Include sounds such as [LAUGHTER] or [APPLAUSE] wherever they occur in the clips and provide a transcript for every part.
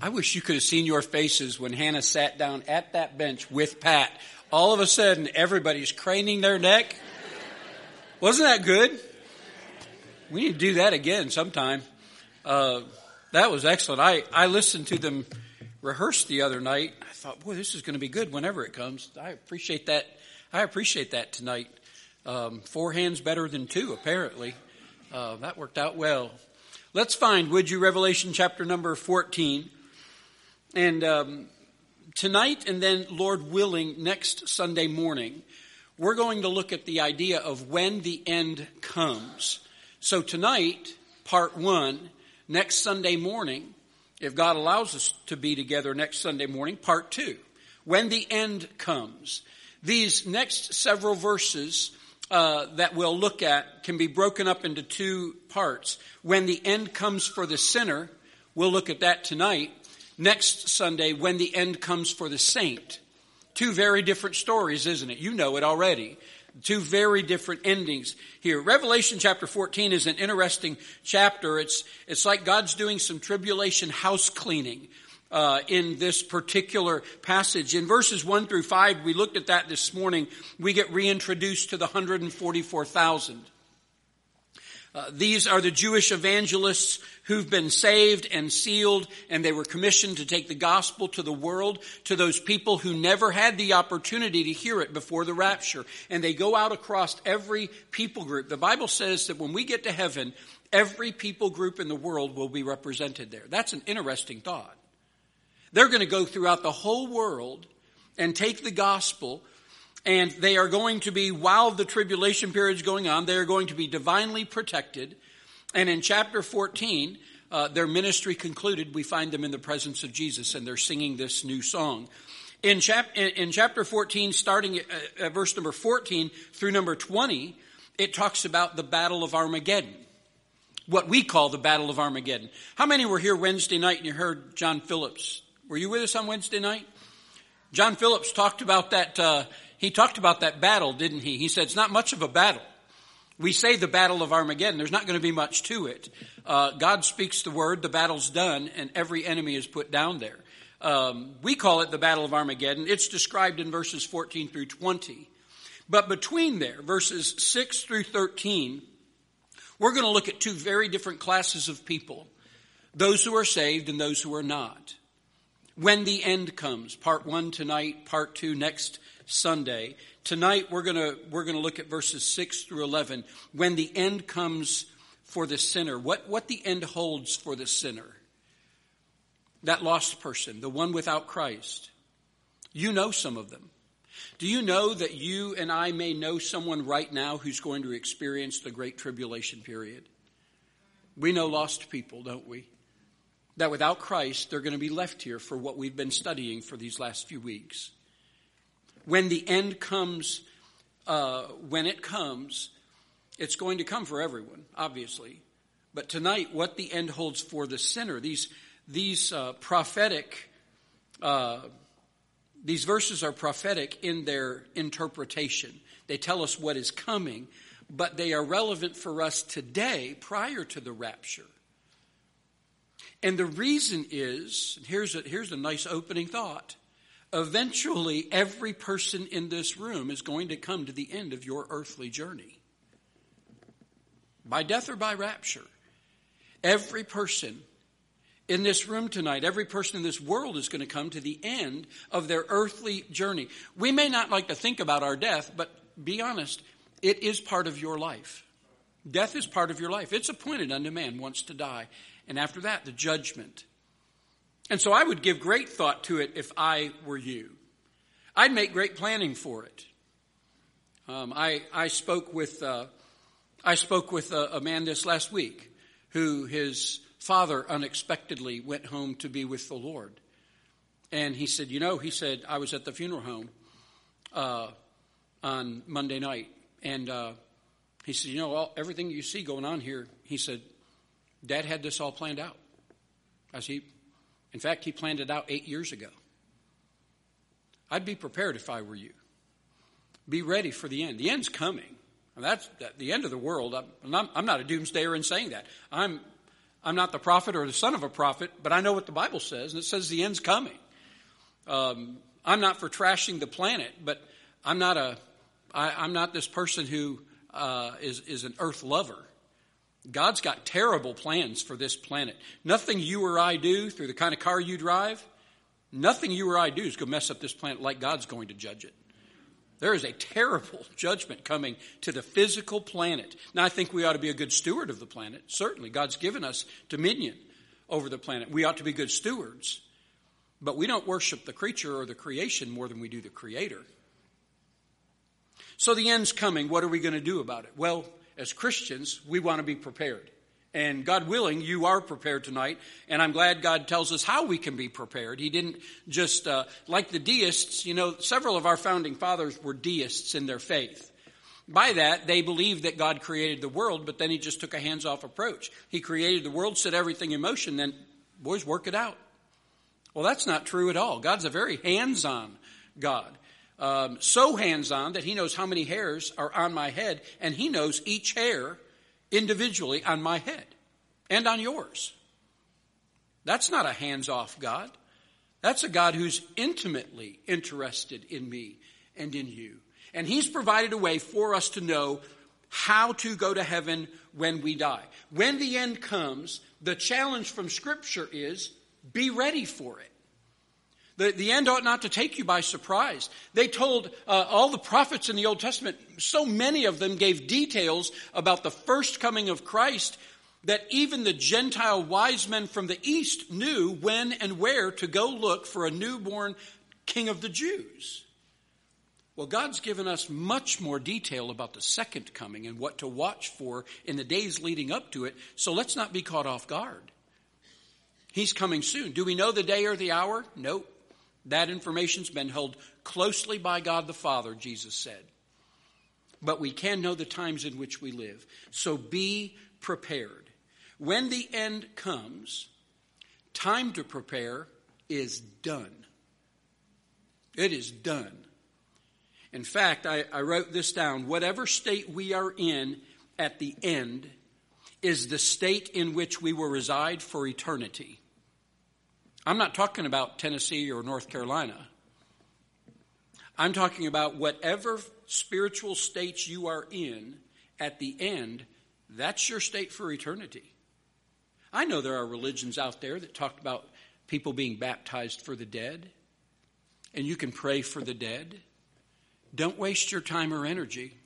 I wish you could have seen your faces when Hannah sat down at that bench with Pat. All of a sudden, everybody's craning their neck. Wasn't that good? We need to do that again sometime. Uh, that was excellent. I, I listened to them rehearse the other night. I thought, boy, this is going to be good whenever it comes. I appreciate that. I appreciate that tonight. Um, four hands better than two, apparently. Uh, that worked out well. Let's find, would you, Revelation chapter number 14. And um, tonight, and then, Lord willing, next Sunday morning, we're going to look at the idea of when the end comes. So tonight, part one, next Sunday morning, if God allows us to be together next Sunday morning, part two, when the end comes. These next several verses uh, that we'll look at can be broken up into two parts. When the end comes for the sinner, we'll look at that tonight. Next Sunday, when the end comes for the saint. Two very different stories, isn't it? You know it already. Two very different endings here. Revelation chapter 14 is an interesting chapter. It's, it's like God's doing some tribulation house cleaning. Uh, in this particular passage. In verses 1 through 5, we looked at that this morning. We get reintroduced to the 144,000. Uh, these are the Jewish evangelists who've been saved and sealed, and they were commissioned to take the gospel to the world, to those people who never had the opportunity to hear it before the rapture. And they go out across every people group. The Bible says that when we get to heaven, every people group in the world will be represented there. That's an interesting thought. They're going to go throughout the whole world and take the gospel and they are going to be, while the tribulation period is going on, they are going to be divinely protected. And in chapter 14, uh, their ministry concluded. We find them in the presence of Jesus, and they're singing this new song. In, chap- in chapter 14, starting at, verse number 14 through number 20, it talks about the Battle of Armageddon what we call the Battle of Armageddon. How many were here Wednesday night and you heard John Phillips? Were you with us on Wednesday night? John Phillips talked about that uh, he talked about that battle, didn't he? He said it's not much of a battle. We say the battle of Armageddon. There's not going to be much to it. Uh, God speaks the word, the battle's done, and every enemy is put down there. Um, we call it the battle of Armageddon. It's described in verses 14 through 20. But between there, verses 6 through 13, we're going to look at two very different classes of people those who are saved and those who are not. When the end comes, part one tonight, part two next Sunday. Tonight we're to we're to look at verses 6 through 11 when the end comes for the sinner. What what the end holds for the sinner. That lost person, the one without Christ. You know some of them. Do you know that you and I may know someone right now who's going to experience the great tribulation period? We know lost people, don't we? That without Christ, they're going to be left here for what we've been studying for these last few weeks when the end comes, uh, when it comes, it's going to come for everyone, obviously. But tonight, what the end holds for the sinner, these, these uh, prophetic, uh, these verses are prophetic in their interpretation. They tell us what is coming, but they are relevant for us today prior to the rapture. And the reason is, here's a, here's a nice opening thought eventually every person in this room is going to come to the end of your earthly journey. By death or by rapture. Every person in this room tonight, every person in this world is going to come to the end of their earthly journey. We may not like to think about our death, but be honest, it is part of your life. Death is part of your life. It's appointed unto man once to die. And after that, the judgment. And so I would give great thought to it if I were you. I'd make great planning for it. Um, I, I spoke with, uh, I spoke with a, a man this last week who his father unexpectedly went home to be with the Lord. And he said, You know, he said, I was at the funeral home uh, on Monday night. And uh, he said, You know, all, everything you see going on here, he said, Dad had this all planned out. As he in fact, he planned it out eight years ago. I'd be prepared if I were you. Be ready for the end. The end's coming. That's the end of the world. I'm not, I'm not a doomsdayer in saying that. I'm, I'm not the prophet or the son of a prophet, but I know what the Bible says, and it says the end's coming. Um, I'm not for trashing the planet, but I'm not a, I, I'm not this person who uh, is is an earth lover. God's got terrible plans for this planet. Nothing you or I do through the kind of car you drive, nothing you or I do is going to mess up this planet like God's going to judge it. There is a terrible [LAUGHS] judgment coming to the physical planet. Now, I think we ought to be a good steward of the planet. Certainly, God's given us dominion over the planet. We ought to be good stewards. But we don't worship the creature or the creation more than we do the creator. So the end's coming. What are we going to do about it? Well, as Christians, we want to be prepared. And God willing, you are prepared tonight. And I'm glad God tells us how we can be prepared. He didn't just, uh, like the deists, you know, several of our founding fathers were deists in their faith. By that, they believed that God created the world, but then he just took a hands off approach. He created the world, set everything in motion, then, boys, work it out. Well, that's not true at all. God's a very hands on God. Um, so hands on that he knows how many hairs are on my head, and he knows each hair individually on my head and on yours. That's not a hands off God. That's a God who's intimately interested in me and in you. And He's provided a way for us to know how to go to heaven when we die. When the end comes, the challenge from Scripture is be ready for it. The, the end ought not to take you by surprise. They told uh, all the prophets in the Old Testament, so many of them gave details about the first coming of Christ that even the Gentile wise men from the East knew when and where to go look for a newborn king of the Jews. Well, God's given us much more detail about the second coming and what to watch for in the days leading up to it, so let's not be caught off guard. He's coming soon. Do we know the day or the hour? Nope. That information's been held closely by God the Father, Jesus said. But we can know the times in which we live. So be prepared. When the end comes, time to prepare is done. It is done. In fact, I, I, wrote this down. Whatever state we are in at the end is the state in which we will reside for eternity. I'm not talking about Tennessee or North Carolina. I'm talking about whatever spiritual states you are in at the end, that's your state for eternity. I know there are religions out there that talk about people being baptized for the dead, and you can pray for the dead. Don't waste your time or energy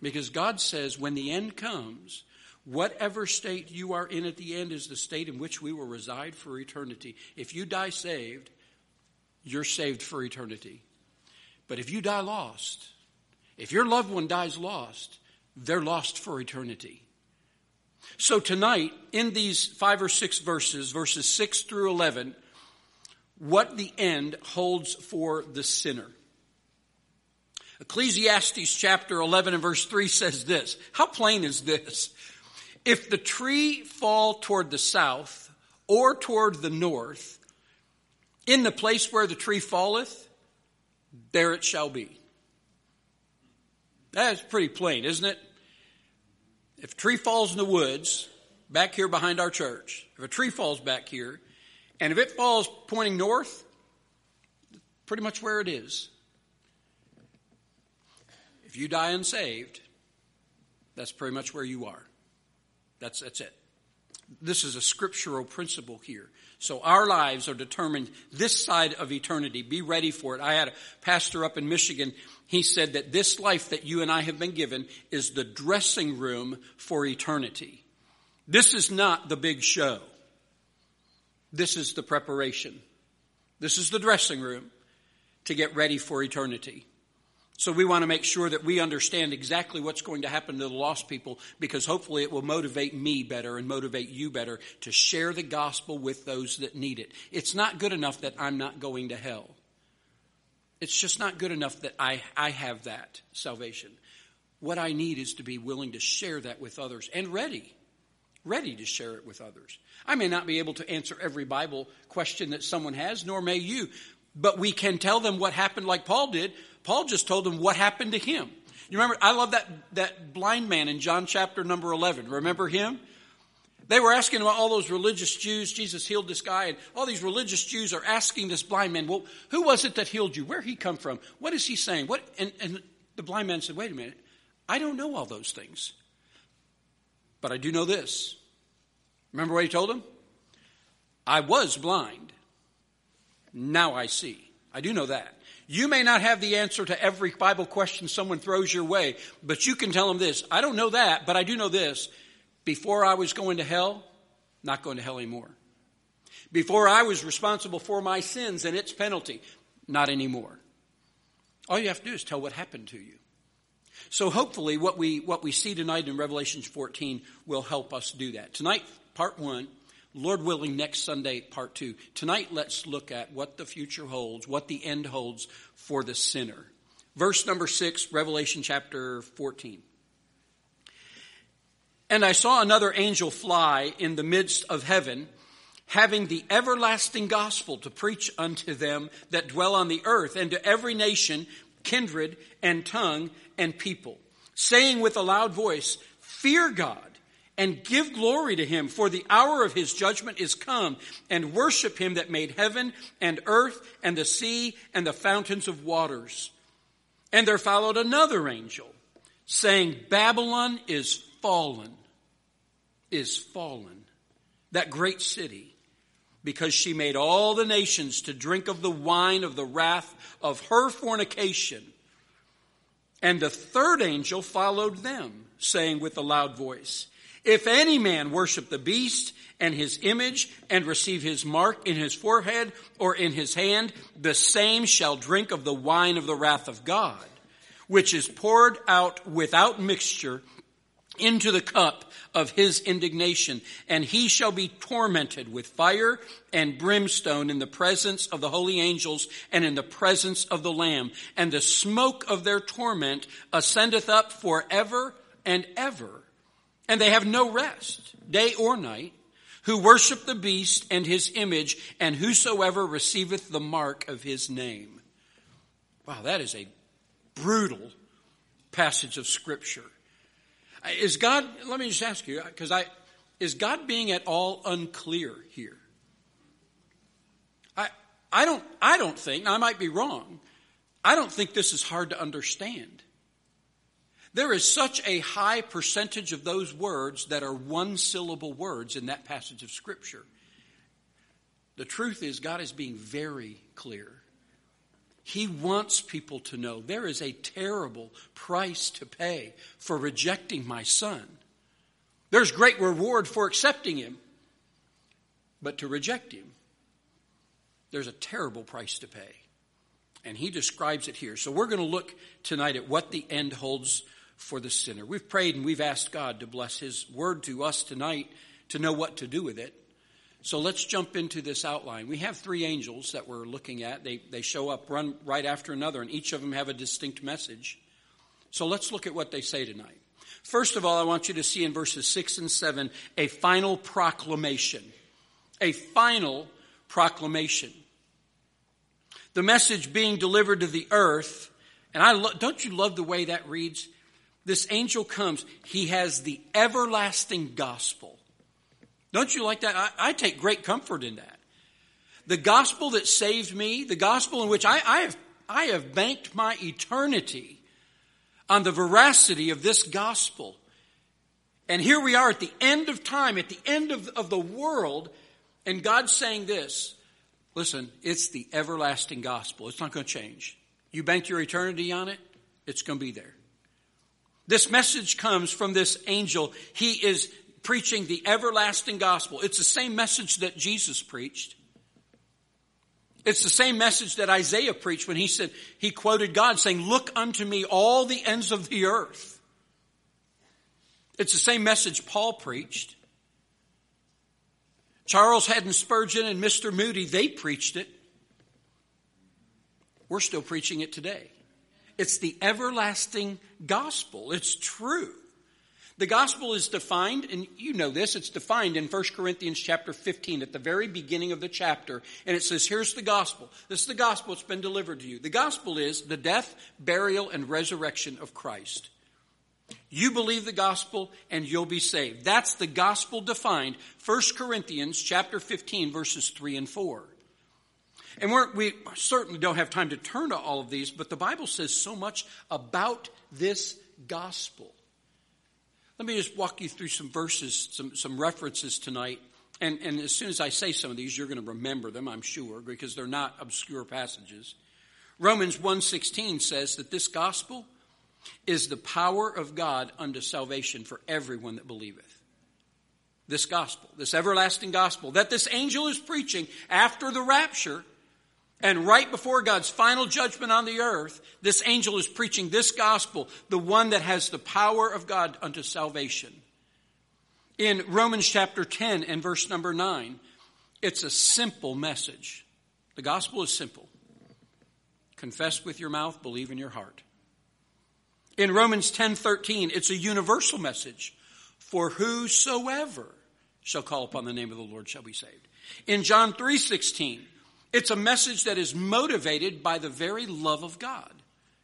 because God says when the end comes, Whatever state you are in at the end is the state in which we will reside for eternity. If you die saved, you're saved for eternity. But if you die lost, if your loved one dies lost, they're lost for eternity. So tonight, in these five or six verses, verses 6 through 11, what the end holds for the sinner. Ecclesiastes chapter 11 and verse 3 says this. How plain is this? If the tree fall toward the south or toward the north, in the place where the tree falleth, there it shall be. That's pretty plain, isn't it? If a tree falls in the woods, back here behind our church, if a tree falls back here, and if it falls pointing north, pretty much where it is. If you die unsaved, that's pretty much where you are. That's, that's it. This is a scriptural principle here. So our lives are determined this side of eternity. Be ready for it. I had a pastor up in Michigan. He said that this life that you and I have been given is the dressing room for eternity. This is not the big show. This is the preparation. This is the dressing room to get ready for eternity. So we want to make sure that we understand exactly what's going to happen to the lost people because hopefully it will motivate me better and motivate you better to share the gospel with those that need it. It's not good enough that I'm not going to hell. It's just not good enough that I, I have that salvation. What I need is to be willing to share that with others and ready, ready to share it with others. I may not be able to answer every Bible question that someone has, nor may you, but we can tell them what happened like Paul did. Paul just told them what happened to him. You remember, I love that, that blind man in John chapter number 11. Remember him? They were asking about all those religious Jews. Jesus healed this guy, and all these religious Jews are asking this blind man, Well, who was it that healed you? Where he come from? What is he saying? What and, and the blind man said, Wait a minute, I don't know all those things. But I do know this. Remember what he told him? I was blind. Now I see. I do know that. You may not have the answer to every Bible question someone throws your way, but you can tell them this. I don't know that, but I do know this. Before I was going to hell, not going to hell anymore. Before I was responsible for my sins and its penalty, not anymore. All you have to do is tell what happened to you. So hopefully what we, what we see tonight in Revelation 14 will help us do that. Tonight, part one, Lord willing, next Sunday, part two. Tonight, let's look at what the future holds, what the end holds for the sinner. Verse number six, Revelation chapter 14. And I saw another angel fly in the midst of heaven, having the everlasting gospel to preach unto them that dwell on the earth, and to every nation, kindred, and tongue, and people, saying with a loud voice, Fear God and give glory to him, for the hour of his judgment is come, and worship him that made heaven and earth and the sea and the fountains of waters. And there followed another angel, saying, Babylon is fallen is fallen, that great city, because she made all the nations to drink of the wine of the wrath of her fornication. And the third angel followed them, saying with a loud voice, If any man worship the beast and his image and receive his mark in his forehead or in his hand, the same shall drink of the wine of the wrath of God, which is poured out without mixture into the cup of his indignation, and he shall be tormented with fire and brimstone in the presence of the holy angels and in the presence of the Lamb. And the smoke of their torment ascendeth up forever and ever. And they have no rest, day or night, who worship the beast and his image, and whosoever receiveth the mark of his name. Wow, that is a brutal passage of scripture. Is God, let me just ask you, because I, is God being at all unclear here? I, I don't, I don't think, I might be wrong, I don't think this is hard to understand. There is such a high percentage of those words that are one syllable words in that passage of Scripture. The truth is, God is being very clear. He wants people to know there is a terrible price to pay for rejecting my son. There's great reward for accepting him, but to reject him, there's a terrible price to pay. And he describes it here. So we're going to look tonight at what the end holds for the sinner. We've prayed and we've asked God to bless his word to us tonight to know what to do with it. So let's jump into this outline. We have three angels that we're looking at. They, they show up one right after another, and each of them have a distinct message. So let's look at what they say tonight. First of all, I want you to see in verses 6 and 7 a final proclamation. A final proclamation. The message being delivered to the earth, and I lo- don't you love the way that reads? This angel comes, he has the everlasting gospel don't you like that? I, I, take great comfort in that. The gospel that saved me, the gospel in which I, I, have, I have banked my eternity on the veracity of this gospel. And here we are at the end of time, at the end of, of the world, and God's saying this listen, it's the everlasting gospel. It's not going to change. You banked your eternity on it, it's going to be there. This message comes from this angel. He is preaching the everlasting gospel. It's the same message that Jesus preached. It's the same message that Isaiah preached when he said, he quoted God saying, Look unto me all the ends of the earth. It's the same message Paul preached. Charles Haddon Spurgeon and Mr. Moody, they preached it. We're still preaching it today. It's the everlasting gospel. It's true. The gospel is defined, and you know this, it's defined in 1 Corinthians chapter 15 at the very beginning of the chapter. And it says, here's the gospel. This is the gospel that's been delivered to you. The gospel is the death, burial, and resurrection of Christ. You believe the gospel and you'll be saved. That's the gospel defined. 1 Corinthians chapter 15 verses 3 and 4. And we certainly don't have time to turn to all of these, but the Bible says so much about this gospel. Let me just walk you through some verses, some, some references tonight. And, and as soon as I say some of these, you're going to remember them, I'm sure, because they're not obscure passages. Romans 1.16 says that this gospel is the power of God unto salvation for everyone that believeth. This gospel, this everlasting gospel that this angel is preaching after the rapture and right before God's final judgment on the earth, this angel is preaching this gospel, the one that has the power of God unto salvation. In Romans chapter 10 and verse number 9, it's a simple message. The gospel is simple. Confess with your mouth, believe in your heart. In Romans 10:13, it's a universal message. For whosoever shall call upon the name of the Lord shall be saved. In John 3:16, it's a message that is motivated by the very love of God.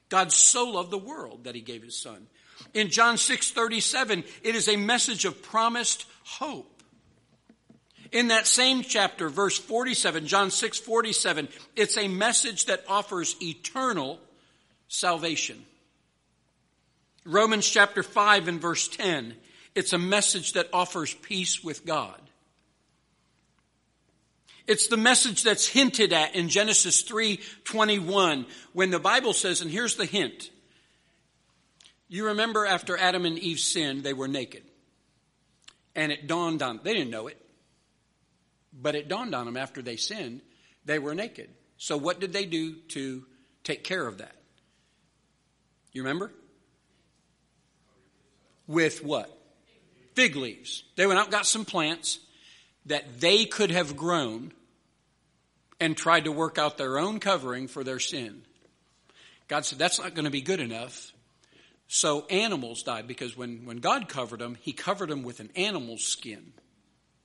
God so loved the world that he gave his son. In John 6:37, it is a message of promised hope. In that same chapter, verse 47, John 6:47, it's a message that offers eternal salvation. Romans chapter 5 and verse 10, it's a message that offers peace with God. It's the message that's hinted at in Genesis 3:21 when the Bible says and here's the hint. You remember after Adam and Eve sinned, they were naked. And it dawned on them, they didn't know it. But it dawned on them after they sinned, they were naked. So what did they do to take care of that? You remember? With what? Fig leaves. They went out got some plants that they could have grown and tried to work out their own covering for their sin. God said, that's not going to be good enough. So animals died because when, when God covered them, He covered them with an animal's skin.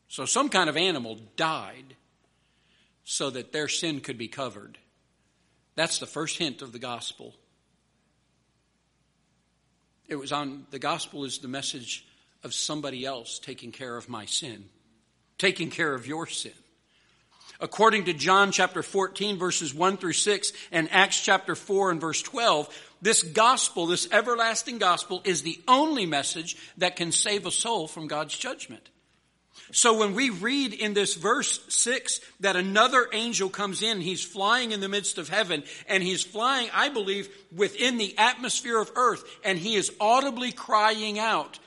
So some kind of animal died so that their sin could be covered. That's the first hint of the gospel. It was on the gospel is the message of somebody else taking care of my sin, taking care of your sin according to John chapter 14 verses 1 through 6 and Acts chapter 4 and verse 12, this gospel, this everlasting gospel is the only message that can save a soul from God's judgment. So when we read in this verse 6 that another angel comes in, he's flying in the midst of heaven, and he's flying, I believe, within the atmosphere of earth, and he is audibly crying out,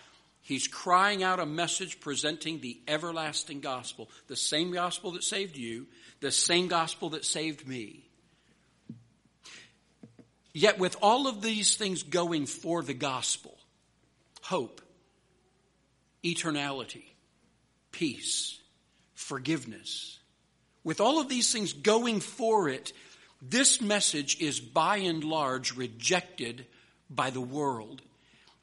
He's crying out a message presenting the everlasting gospel, the same gospel that saved you, the same gospel that saved me. Yet, with all of these things going for the gospel hope, eternality, peace, forgiveness with all of these things going for it, this message is by and large rejected by the world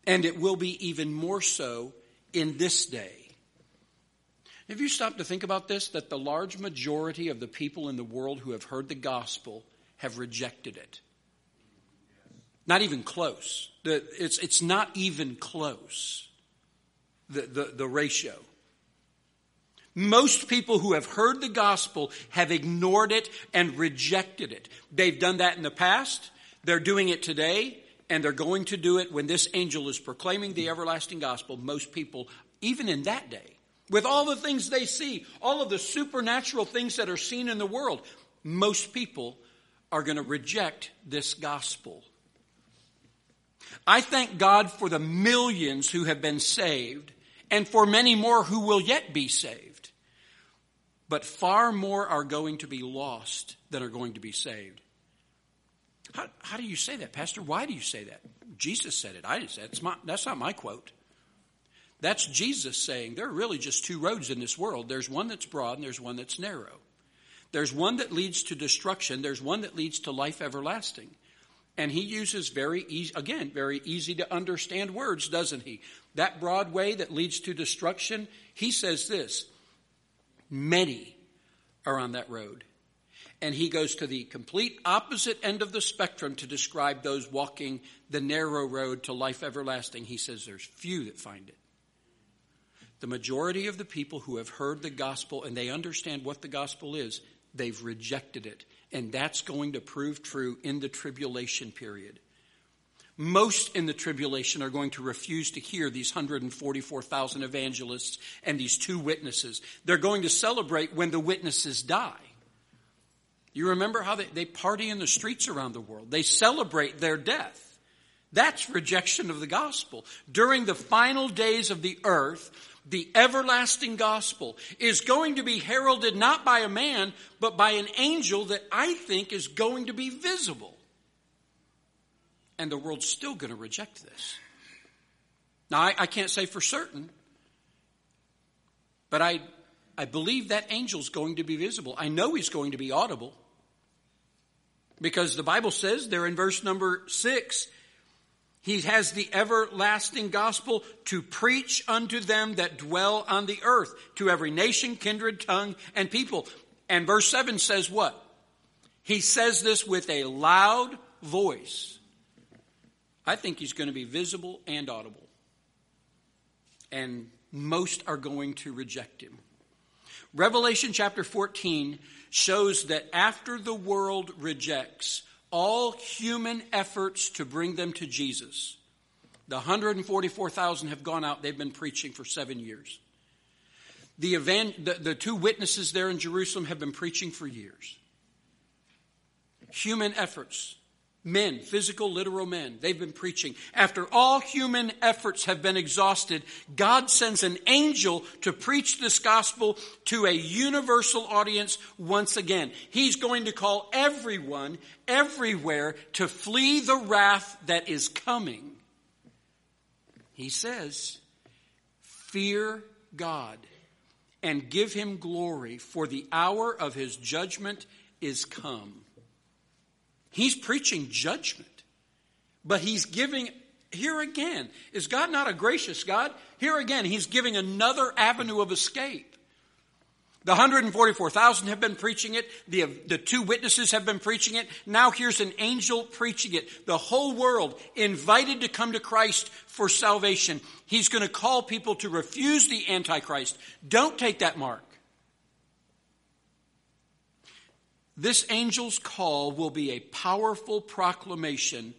and it will be even more so in this day. Have you stopped to think about this? That the large majority of the people in the world who have heard the gospel have rejected it. Not even close. It's, it's not even close, the, the, the ratio. Most people who have heard the gospel have ignored it and rejected it. They've done that in the past. They're doing it today and they're going to do it when this angel is proclaiming the everlasting gospel. Most people, even in that day, with all the things they see, all of the supernatural things that are seen in the world, most people are going to reject this gospel. I thank God for the millions who have been saved and for many more who will yet be saved. But far more are going to be lost than are going to be saved. How, how do you say that, Pastor? Why do you say that? Jesus said it. I didn't say it. My, that's not my quote. That's Jesus saying there are really just two roads in this world. There's one that's broad and there's one that's narrow. There's one that leads to destruction. There's one that leads to life everlasting. And he uses very easy, again, very easy to understand words, doesn't he? That broad way that leads to destruction, he says this, many are on that road. And he goes to the complete opposite end of the spectrum to describe those walking the narrow road to life everlasting. He says there's few that find it. The majority of the people who have heard the gospel and they understand what the gospel is, they've rejected it. And that's going to prove true in the tribulation period. Most in the tribulation are going to refuse to hear these 144,000 evangelists and these two witnesses. They're going to celebrate when the witnesses die. You remember how they, they party in the streets around the world. They celebrate their death. That's rejection of the gospel. During the final days of the earth, the everlasting gospel is going to be heralded not by a man, but by an angel that I think is going to be visible. And the world's still going to reject this. Now, I, I can't say for certain, but I, I believe that angel's going to be visible. I know he's going to be audible. Because the Bible says there in verse number six, he has the everlasting gospel to preach unto them that dwell on the earth, to every nation, kindred, tongue, and people. And verse 7 says what? He says this with a loud voice. I think he's going to be visible and audible. And most are going to reject him. Revelation chapter 14 shows that after the world rejects all human efforts to bring them to Jesus, the 144,000 have gone out, they've been preaching for seven years. The, event, the, the two witnesses there in Jerusalem have been preaching for years. Human efforts Men, physical, literal men, they've been preaching. After all human efforts have been exhausted, God sends an angel to preach this gospel to a universal audience once again. He's going to call everyone, everywhere, to flee the wrath that is coming. He says, Fear God and give him glory, for the hour of his judgment is come. He's preaching judgment. But he's giving, here again, is God not a gracious God? Here again, he's giving another avenue of escape. The 144,000 have been preaching it. The, the two witnesses have been preaching it. Now here's an angel preaching it. The whole world invited to come to Christ for salvation. He's going to call people to refuse the Antichrist. Don't take that mark. This angel's call will be a powerful proclamation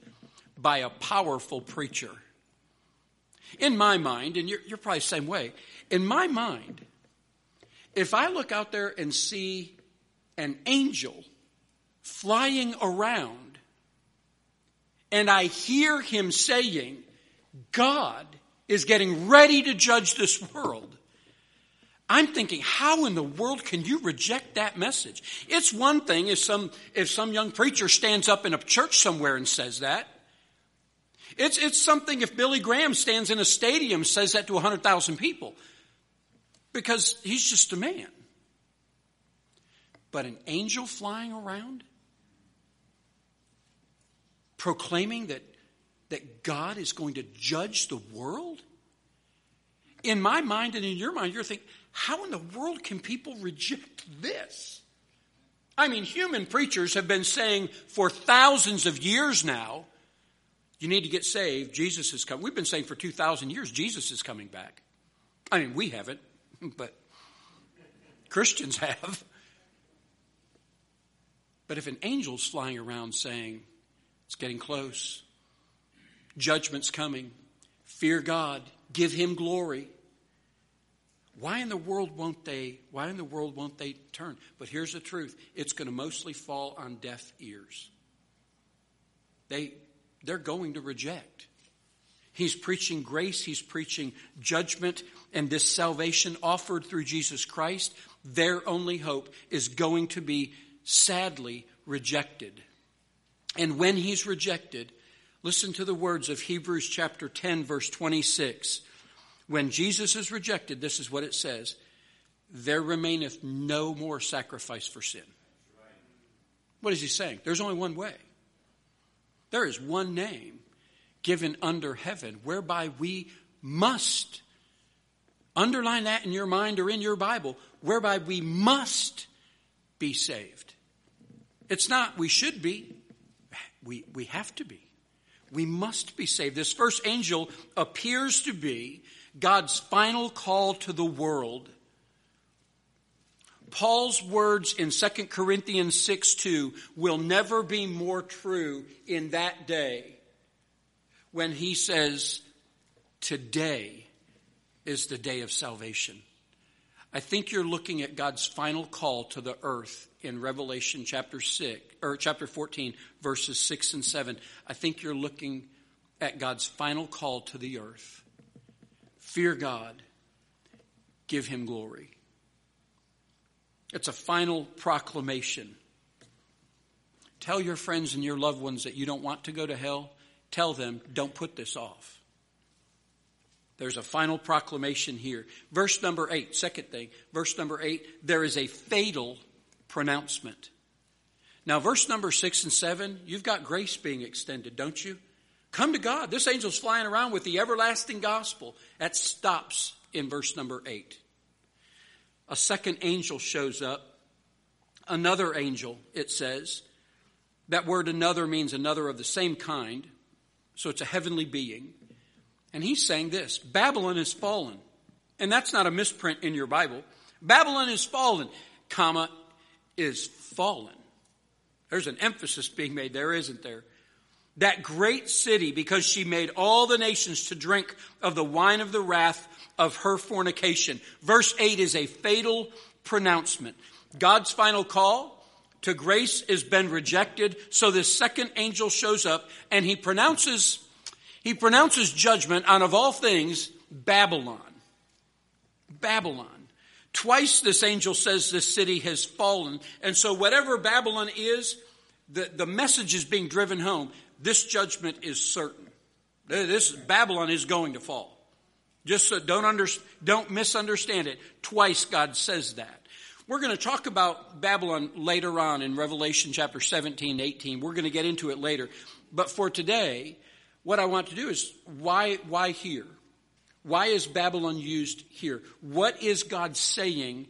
by a powerful preacher. In my mind, and you're, you're probably the same way, in my mind, if I look out there and see an angel flying around and I hear him saying, God is getting ready to judge this world, I'm thinking, how in the world can you reject that message? It's one thing if some, if some young preacher stands up in a church somewhere and says that. It's, it's something if Billy Graham stands in a stadium says that to 100,000 people. Because he's just a man. But an angel flying around proclaiming that, that God is going to judge the world? In my mind and in your mind, you're thinking, how in the world can people reject this? I mean, human preachers have been saying for thousands of years now, you need to get saved. Jesus is coming. We've been saying for 2,000 years, Jesus is coming back. I mean, we haven't, [LAUGHS] but Christians have. But if an angel's flying around saying, it's getting close, judgment's coming, fear God, give him glory, why in the world won't they why in the world won't they turn? But here's the truth. It's going to mostly fall on deaf ears. They they're going to reject. He's preaching grace, he's preaching judgment, and this salvation offered through Jesus Christ, their only hope is going to be sadly rejected. And when he's rejected, listen to the words of Hebrews chapter 10 verse 26. When Jesus is rejected, this is what it says there remaineth no more sacrifice for sin. What is he saying? There's only one way. There is one name given under heaven whereby we must, underline that in your mind or in your Bible, whereby we must be saved. It's not, we should be. We, we have to be. We must be saved. This first angel appears to be God's final call to the world. Paul's words in 2 Corinthians 6 2 will never be more true in that day when he says, Today is the day of salvation. I think you're looking at God's final call to the earth in Revelation chapter 6 or chapter 14 verses 6 and 7. I think you're looking at God's final call to the earth. Fear God. Give him glory. It's a final proclamation. Tell your friends and your loved ones that you don't want to go to hell. Tell them, don't put this off. There's a final proclamation here. Verse number eight, second thing. Verse number eight, there is a fatal pronouncement. Now, verse number six and seven, you've got grace being extended, don't you? Come to God. This angel's flying around with the everlasting gospel. That stops in verse number eight. A second angel shows up. Another angel, it says. That word another means another of the same kind. So it's a heavenly being. And he's saying this Babylon is fallen. And that's not a misprint in your Bible. Babylon is fallen, comma, is fallen. There's an emphasis being made there, isn't there? That great city, because she made all the nations to drink of the wine of the wrath of her fornication. Verse 8 is a fatal pronouncement. God's final call to grace has been rejected, so this second angel shows up and he pronounces he pronounces judgment on, of all things, Babylon. Babylon. Twice this angel says this city has fallen. And so, whatever Babylon is, the, the message is being driven home. This judgment is certain. This Babylon is going to fall. Just so don't, under, don't misunderstand it. Twice God says that. We're going to talk about Babylon later on in Revelation chapter 17, 18. We're going to get into it later. But for today, what I want to do is why, why here? Why is Babylon used here? What is God saying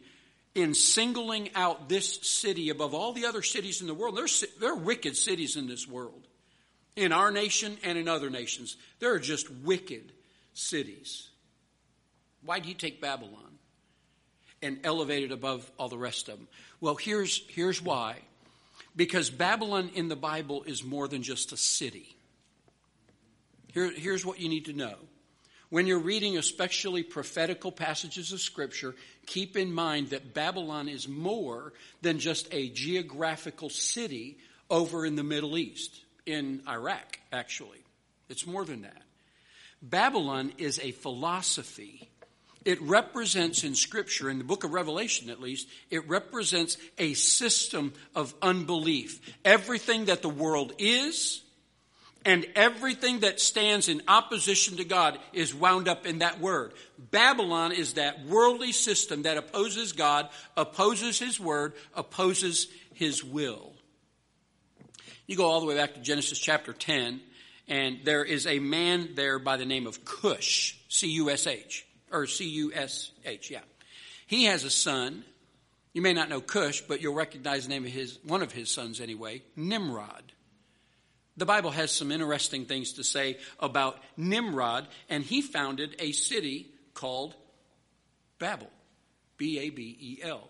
in singling out this city above all the other cities in the world? There are, there are wicked cities in this world, in our nation and in other nations. There are just wicked cities. Why do you take Babylon and elevate it above all the rest of them? Well, here's, here's why. Because Babylon in the Bible is more than just a city. Here, here's what you need to know. When you're reading especially prophetical passages of Scripture, keep in mind that Babylon is more than just a geographical city over in the Middle East, in Iraq, actually. It's more than that. Babylon is a philosophy. It represents in Scripture, in the book of Revelation at least, it represents a system of unbelief. Everything that the world is, and everything that stands in opposition to God is wound up in that word. Babylon is that worldly system that opposes God, opposes His word, opposes His will. You go all the way back to Genesis chapter 10, and there is a man there by the name of Cush, C U S H, or C U S H, yeah. He has a son. You may not know Cush, but you'll recognize the name of his, one of his sons anyway, Nimrod. The Bible has some interesting things to say about Nimrod, and he founded a city called Babel. B A B E L.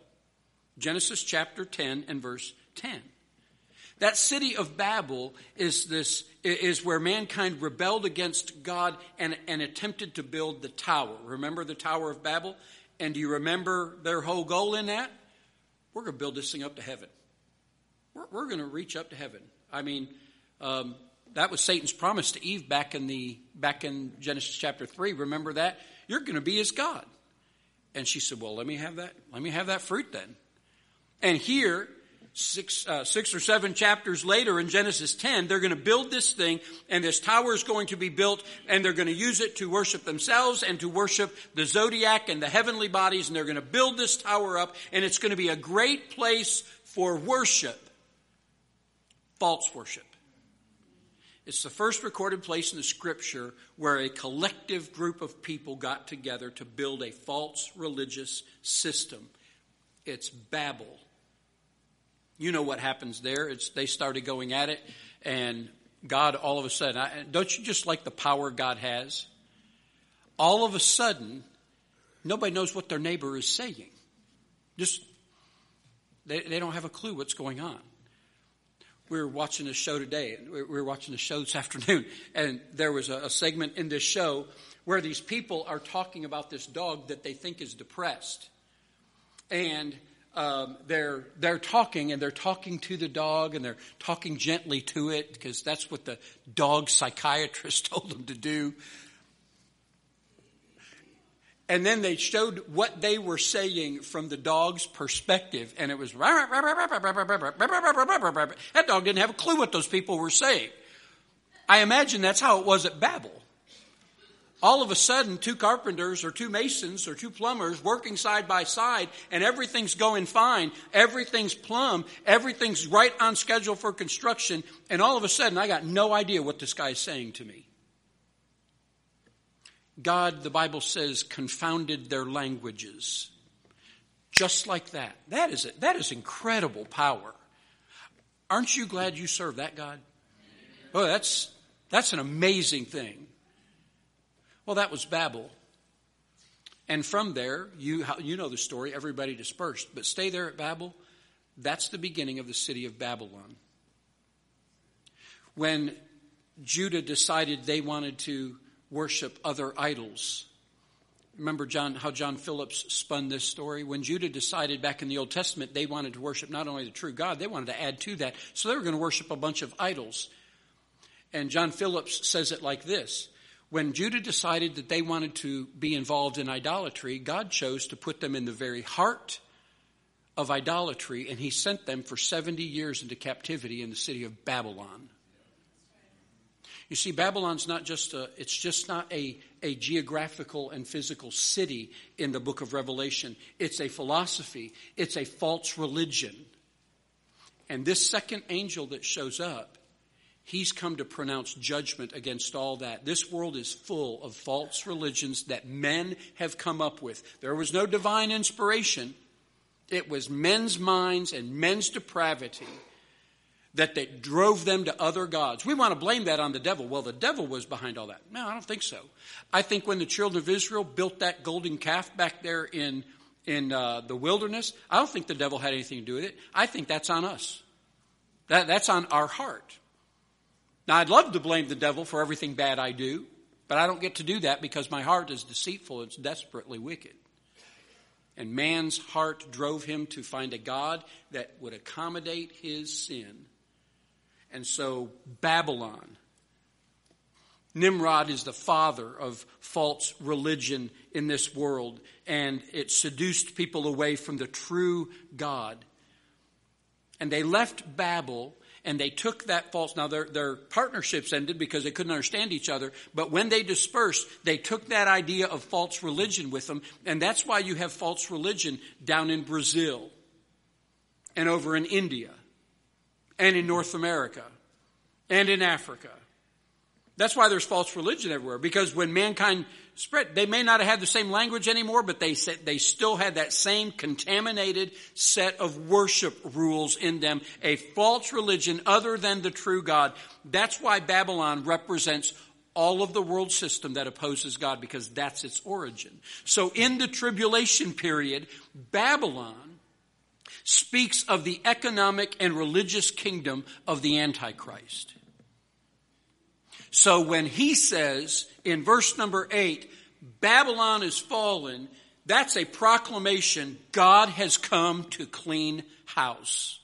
Genesis chapter 10 and verse 10. That city of Babel is this is where mankind rebelled against God and, and attempted to build the tower. Remember the Tower of Babel? And do you remember their whole goal in that? We're going to build this thing up to heaven. We're, we're going to reach up to heaven. I mean, um, that was Satan's promise to Eve back in the back in Genesis chapter three. Remember that you're going to be as God. And she said, "Well, let me have that. Let me have that fruit then." And here, six uh, six or seven chapters later in Genesis ten, they're going to build this thing, and this tower is going to be built, and they're going to use it to worship themselves and to worship the zodiac and the heavenly bodies, and they're going to build this tower up, and it's going to be a great place for worship, false worship. It's the first recorded place in the scripture where a collective group of people got together to build a false religious system. It's Babel. You know what happens there. It's, they started going at it, and God all of a sudden, I, don't you just like the power God has? All of a sudden, nobody knows what their neighbor is saying. Just, they, they don't have a clue what's going on. We were watching a show today, we were watching a show this [LAUGHS] afternoon, and there was a, a segment in this show where these people are talking about this dog that they think is depressed. And um, they're they're talking and they're talking to the dog and they're talking gently to it because that's what the dog psychiatrist [LAUGHS] told them to do. And then they showed what they were saying from the dog's perspective, and it was that dog didn't have a clue what those people were saying. I imagine that's how it was at Babel all of a sudden two carpenters or two masons or two plumbers working side by side and everything's going fine. Everything's plumb. Everything's right on schedule for construction. And all of a sudden i got no idea what this guy is saying to me. God the bible says confounded their languages. Just like that. That is it that is incredible power. Aren't you glad you serve that god? Oh that's that's an amazing thing well, that was Babel. And from there, you, you know the story, everybody dispersed. But stay there at Babel. That's the beginning of the city of Babylon. When Judah decided they wanted to worship other idols, remember John, how John Phillips spun this story? When Judah decided back in the Old Testament they wanted to worship not only the true God, they wanted to add to that. So they were going to worship a bunch of idols. And John Phillips says it like this when Judah decided that they wanted to be involved in idolatry, God chose to put them in the very heart of idolatry, and he sent them for 70 years into captivity in the city of Babylon. You see, Babylon's not just a, it's just not a, a geographical and physical city in the book of Revelation. It's a philosophy. It's a false religion. And this second angel that shows up He's come to pronounce judgment against all that. This world is full of false religions that men have come up with. There was no divine inspiration. It was men's minds and men's depravity that they drove them to other gods. We want to blame that on the devil. Well, the devil was behind all that. No, I don't think so. I think when the children of Israel built that golden calf back there in in uh, the wilderness, I don't think the devil had anything to do with it. I think that's on us. That, that's on our heart. Now, I'd love to blame the devil for everything bad I do, but I don't get to do that because my heart is deceitful, it's desperately wicked. And man's heart drove him to find a God that would accommodate his sin. And so, Babylon. Nimrod is the father of false religion in this world, and it seduced people away from the true God. And they left Babel and they took that false, now their, their partnerships ended because they couldn't understand each other, but when they dispersed, they took that idea of false religion with them, and that's why you have false religion down in Brazil, and over in India, and in North America, and in Africa. That's why there's false religion everywhere, because when mankind spread. They may not have had the same language anymore, but they said they still had that same contaminated set of worship rules in them, a false religion other than the true God. That's why Babylon represents all of the world system that opposes God because that's its origin. So in the tribulation period, Babylon speaks of the economic and religious kingdom of the Antichrist. So when he says in verse number eight, Babylon is fallen, that's a proclamation God has come to clean house.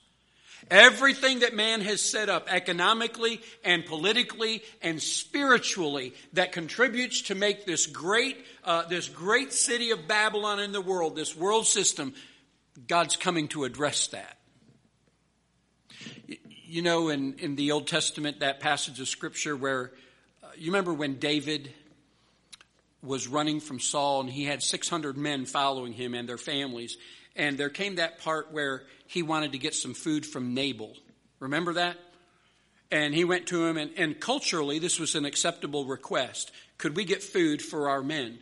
Everything that man has set up economically and politically and spiritually that contributes to make this great, uh, this great city of Babylon in the world, this world system, God's coming to address that. You know, in, in the Old Testament, that passage of Scripture where you remember when David was running from Saul and he had 600 men following him and their families. And there came that part where he wanted to get some food from Nabal. Remember that? And he went to him, and, and culturally, this was an acceptable request. Could we get food for our men?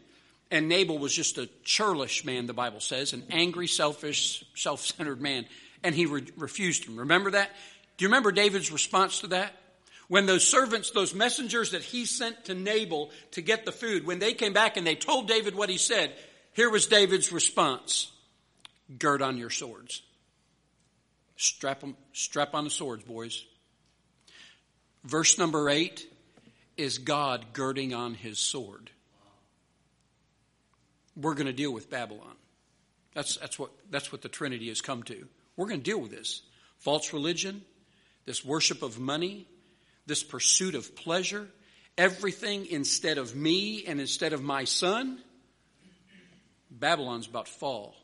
And Nabal was just a churlish man, the Bible says, an angry, selfish, self centered man. and he re- refused him. Remember that? Do you remember David's response to that? When those servants, those messengers that he sent to Nabal to get the food, when they came back and they told David what he said, here was David's response Gird on your swords. Strap, them, strap on the swords, boys. Verse number eight is God girding on his sword. We're going to deal with Babylon. That's, that's, what, that's what the Trinity has come to. We're going to deal with this. False religion, this worship of money, this pursuit of pleasure, everything instead of me and instead of my son. Babylon's about to fall.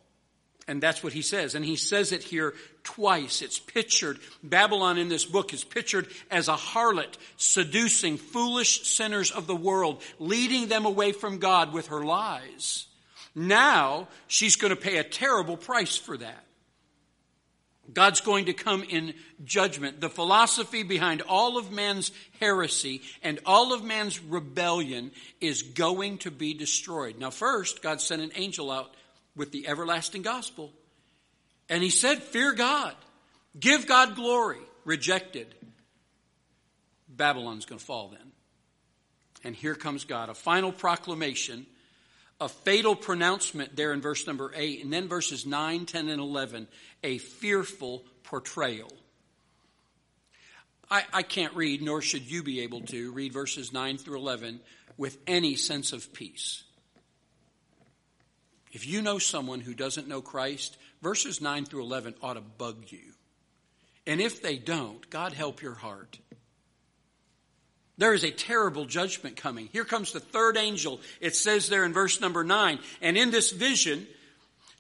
And that's what he says. And he says it here twice. It's pictured, Babylon in this book is pictured as a harlot seducing foolish sinners of the world, leading them away from God with her lies. Now she's going to pay a terrible price for that. God's going to come in judgment. The philosophy behind all of man's heresy and all of man's rebellion is going to be destroyed. Now, first, God sent an angel out with the everlasting gospel. And he said, Fear God, give God glory. Rejected. Babylon's going to fall then. And here comes God, a final proclamation, a fatal pronouncement there in verse number 8, and then verses 9, 10, and 11, a fearful portrayal. I, I can't read, nor should you be able to, read verses 9 through 11 with any sense of peace. If you know someone who doesn't know Christ, verses 9 through 11 ought to bug you. And if they don't, God help your heart. There is a terrible judgment coming. Here comes the third angel. It says there in verse number 9. And in this vision,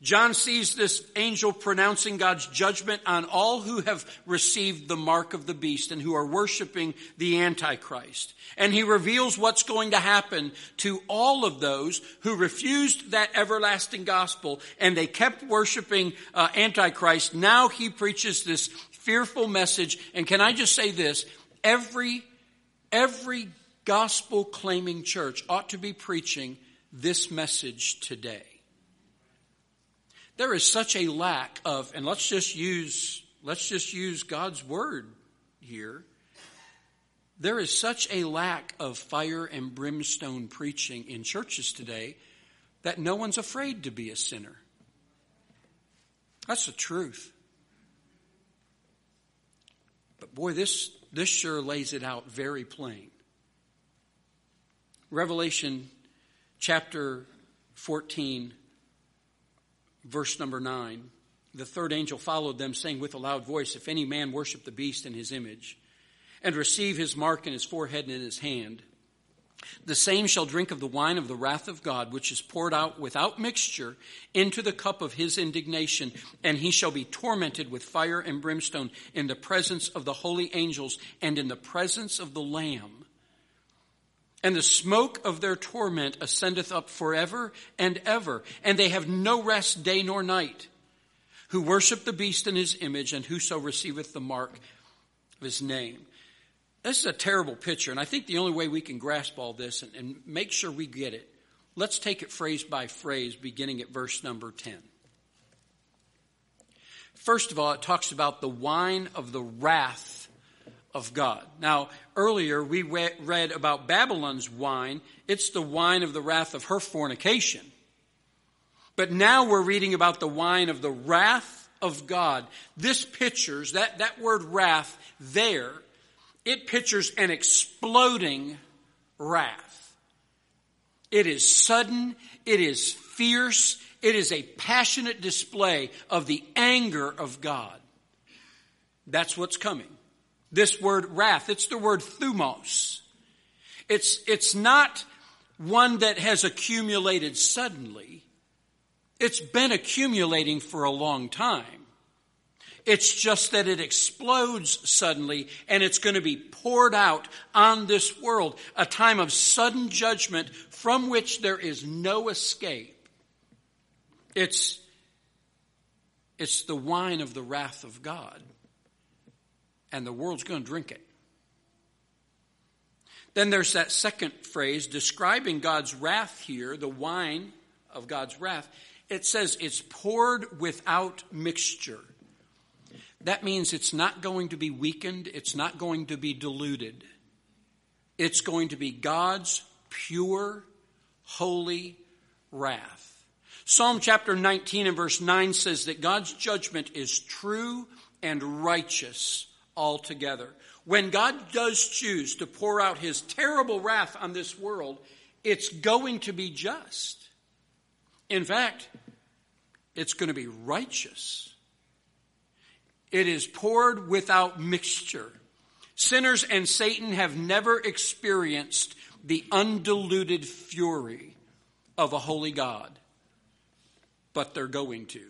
John sees this angel pronouncing God's judgment on all who have received the mark of the beast and who are worshiping the Antichrist. And he reveals what's going to happen to all of those who refused that everlasting gospel and they kept worshiping uh, Antichrist. Now he preaches this fearful message. And can I just say this? Every, every gospel claiming church ought to be preaching this message today. There is such a lack of, and let's just use, let's just use God's word here. There is such a lack of fire and brimstone preaching in churches today that no one's afraid to be a sinner. That's the truth. But boy, this, this sure lays it out very plain. Revelation chapter 14 verse number 9. The third angel followed them, saying with a loud voice, If any man worship the beast in his image, and receive his mark in his forehead and in his hand, the same shall drink of the wine of the wrath of God, which is poured out without mixture into the cup of his indignation, and he shall be tormented with fire and brimstone in the presence of the holy angels and in the presence of the Lamb and the smoke of their torment ascendeth up forever and ever, and they have no rest day nor night, who worship the beast in his image, and whoso receiveth the mark of his name. This is a terrible picture, and I think the only way we can grasp all this and, and make sure we get it, let's take it phrase by phrase, beginning at verse number 10. First of all, it talks about the wine of the wrath of God. Now, earlier we read about Babylon's wine. It's the wine of the wrath of her fornication. But now we're reading about the wine of the wrath of God. This pictures, that, that word wrath there, it pictures an exploding wrath. It is sudden, it is fierce, it is a passionate display of the anger of God. That's what's coming this word wrath. It's the word thumos. It's, it's not one that has accumulated suddenly. It's been accumulating for a long time. It's just that it explodes suddenly and it's going to be poured out on this world, a time of sudden judgment from which there is no escape. It's, it's the wine of the wrath of God and the world's going to drink it. Then there's that second phrase describing God's wrath here, the wine of God's wrath. It says it's poured without mixture. That means it's not going to be weakened, it's not going to be diluted. It's going to be God's pure, holy wrath. Psalm chapter 19 and verse 9 says that God's judgment is true and righteous altogether. When God does choose to pour out his terrible wrath on this world, it's going to be just. In fact, it's going to be righteous. It is poured without mixture. Sinners and Satan have never experienced the undiluted fury of a holy God, but they're going to.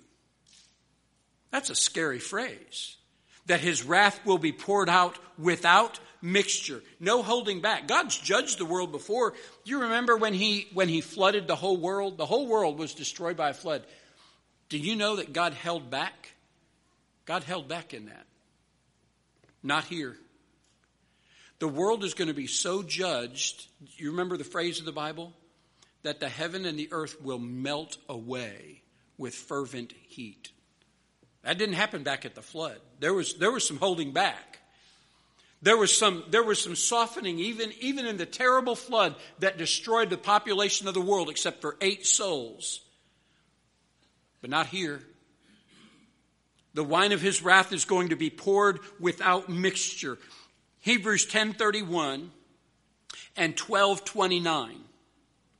That's a scary phrase. That his wrath will be poured out without mixture, no holding back. God's judged the world before. You remember when he when he flooded the whole world? The whole world was destroyed by a flood. Do you know that God held back? God held back in that. Not here. The world is going to be so judged. You remember the phrase of the Bible? That the heaven and the earth will melt away with fervent heat. That didn't happen back at the flood. There was, there was some holding back. There was some, there was some softening, even, even in the terrible flood that destroyed the population of the world, except for eight souls. But not here. The wine of his wrath is going to be poured without mixture. Hebrews 10:31 and 12:29.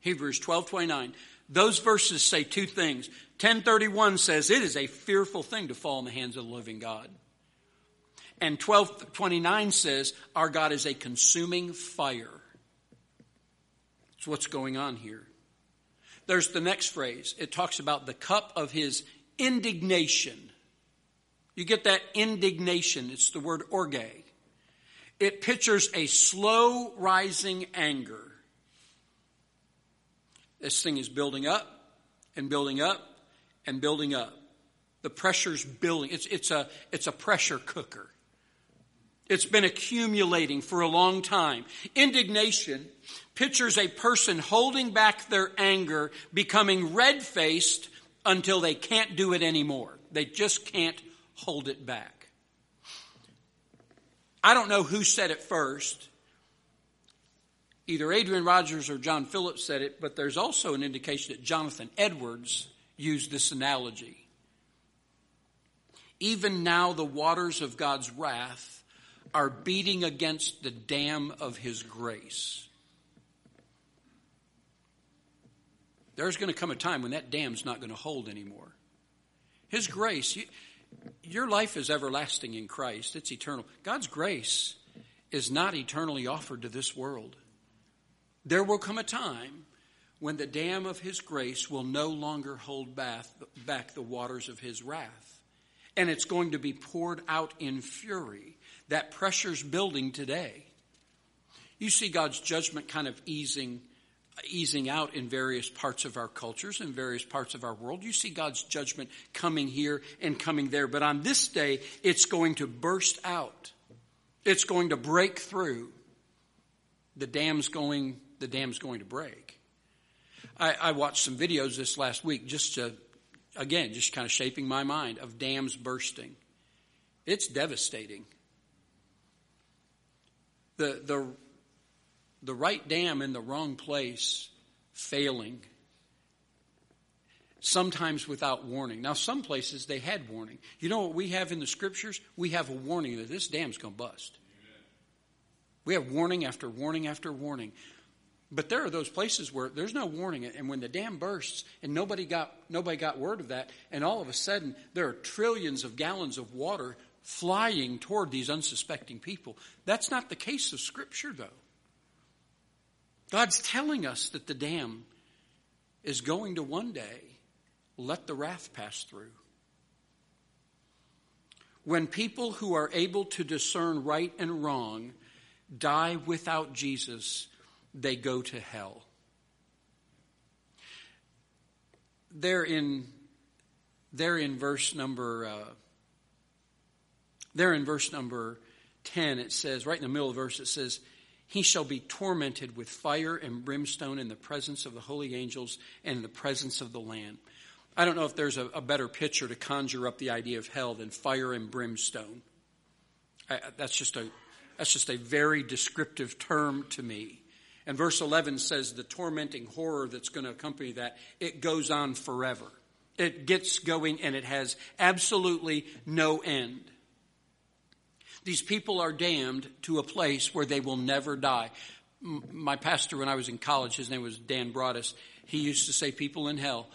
Hebrews 12:29. Those verses say two things. 1031 says it is a fearful thing to fall in the hands of the living God. And 1229 says our God is a consuming fire. That's what's going on here. There's the next phrase. It talks about the cup of his indignation. You get that indignation. It's the word orge. It pictures a slow rising anger. This thing is building up and building up and building up. The pressure's building. It's, it's, a, it's a pressure cooker. It's been accumulating for a long time. Indignation pictures a person holding back their anger, becoming red faced until they can't do it anymore. They just can't hold it back. I don't know who said it first. Either Adrian Rogers or John Phillips said it, but there's also an indication that Jonathan Edwards used this analogy. Even now, the waters of God's wrath are beating against the dam of His grace. There's going to come a time when that dam's not going to hold anymore. His grace, your life is everlasting in Christ, it's eternal. God's grace is not eternally offered to this world. There will come a time when the dam of His grace will no longer hold back, the waters of His wrath. And it's going to be poured out in fury. That pressure's building today. You see God's judgment kind of easing easing out in various parts of our cultures and various parts of our world. You see God's judgment coming here and coming there. But on this day, it's going to burst out. It's going to break through. The dam's going, the dam's going to break. I, I watched some videos this last week just to, again, just kind of shaping my mind of dams bursting. It's devastating. The, the the right dam in the wrong place failing, sometimes without warning. Now, some places they had warning. You know what we have in the scriptures? We have a warning that this dam's going to bust. We have warning after warning after warning. But there are those places where there's no warning, and when the dam bursts and nobody got nobody got word of that, and all of a sudden there are trillions of gallons of water flying toward these unsuspecting people. That's not the case of Scripture, though. God's telling us that the dam is going to one day let the wrath pass through. When people who are able to discern right and wrong die without Jesus, they go to hell. There in, there in verse number, uh, there in verse number 10, it says, right in the middle of the verse, it says, he shall be tormented with fire and brimstone in the presence of the holy angels and in the presence of the Lamb. I don't know if there's a, a better picture to conjure up the idea of hell than fire and brimstone. I, that's just a that's just a very descriptive term to me. And verse 11 says the tormenting horror that's going to accompany that, it goes on forever. It gets going and it has absolutely no end. These people are damned to a place where they will never die. My pastor, when I was in college, his name was Dan Broadus, he used to say, People in hell,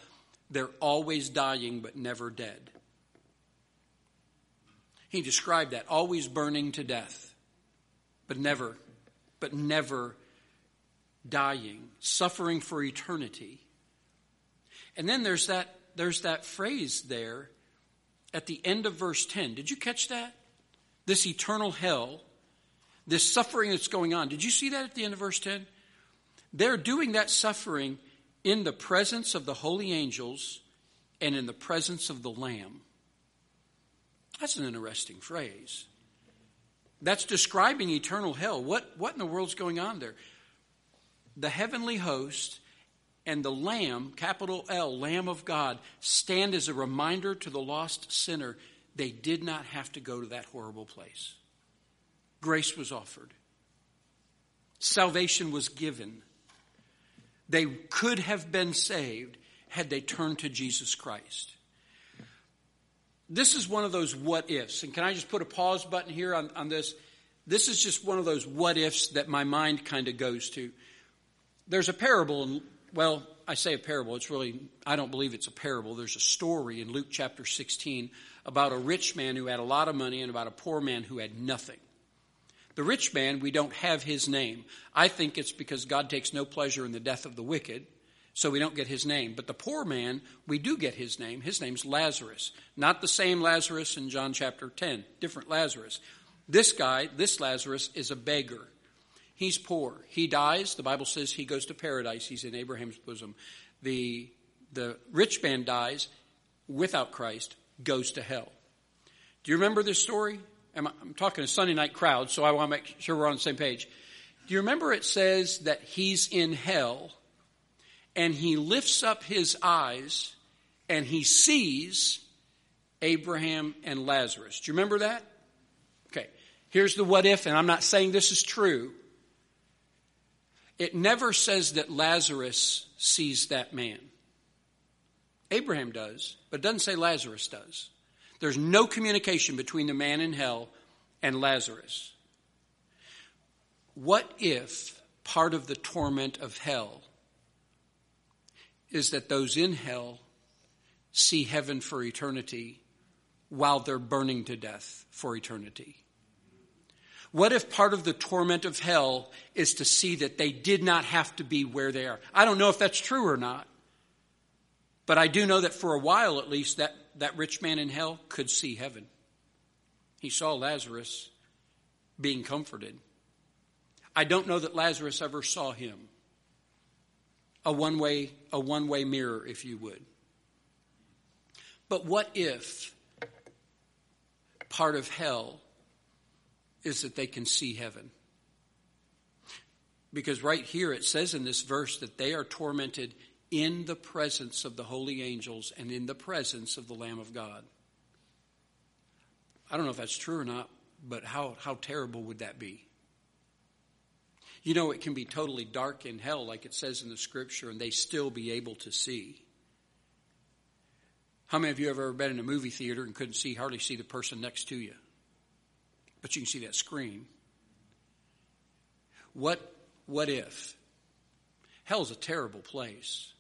they're always dying but never dead. He described that, always burning to death, but never, but never dying, suffering for eternity. And then there's that, there's that phrase there at the end of verse 10. Did you catch that? This eternal hell, this suffering that's going on. Did you see that at the end of verse 10? They're doing that suffering in the presence of the holy angels and in the presence of the Lamb. That's an interesting phrase. That's describing eternal hell. What, what in the world's going on there? The heavenly host and the Lamb, capital L, Lamb of God, stand as a reminder to the lost sinner they did not have to go to that horrible place. Grace was offered, salvation was given. They could have been saved had they turned to Jesus Christ. This is one of those what ifs. And can I just put a pause button here on, on this? This is just one of those what ifs that my mind kind of goes to. There's a parable, and well, I say a parable. It's really, I don't believe it's a parable. There's a story in Luke chapter 16 about a rich man who had a lot of money and about a poor man who had nothing. The rich man, we don't have his name. I think it's because God takes no pleasure in the death of the wicked, so we don't get his name. But the poor man, we do get his name. His name's Lazarus. Not the same Lazarus in John chapter 10, different Lazarus. This guy, this Lazarus, is a beggar. He's poor. He dies. The Bible says he goes to paradise. He's in Abraham's bosom. The, the rich man dies without Christ, goes to hell. Do you remember this story? I'm, I'm talking a Sunday night crowd, so I want to make sure we're on the same page. Do you remember it says that he's in hell and he lifts up his eyes and he sees Abraham and Lazarus? Do you remember that? Okay. Here's the what if, and I'm not saying this is true. It never says that Lazarus sees that man. Abraham does, but it doesn't say Lazarus does. There's no communication between the man in hell and Lazarus. What if part of the torment of hell is that those in hell see heaven for eternity while they're burning to death for eternity? What if part of the torment of hell is to see that they did not have to be where they are? I don't know if that's true or not. But I do know that for a while at least, that, that rich man in hell could see heaven. He saw Lazarus being comforted. I don't know that Lazarus ever saw him. A one way, a one way mirror, if you would. But what if part of hell is that they can see heaven? Because right here it says in this verse that they are tormented in the presence of the holy angels and in the presence of the Lamb of God. I don't know if that's true or not, but how, how terrible would that be? You know, it can be totally dark in hell, like it says in the scripture, and they still be able to see. How many of you have ever been in a movie theater and couldn't see, hardly see the person next to you? But you can see that screen. What, what if? Hell's a terrible place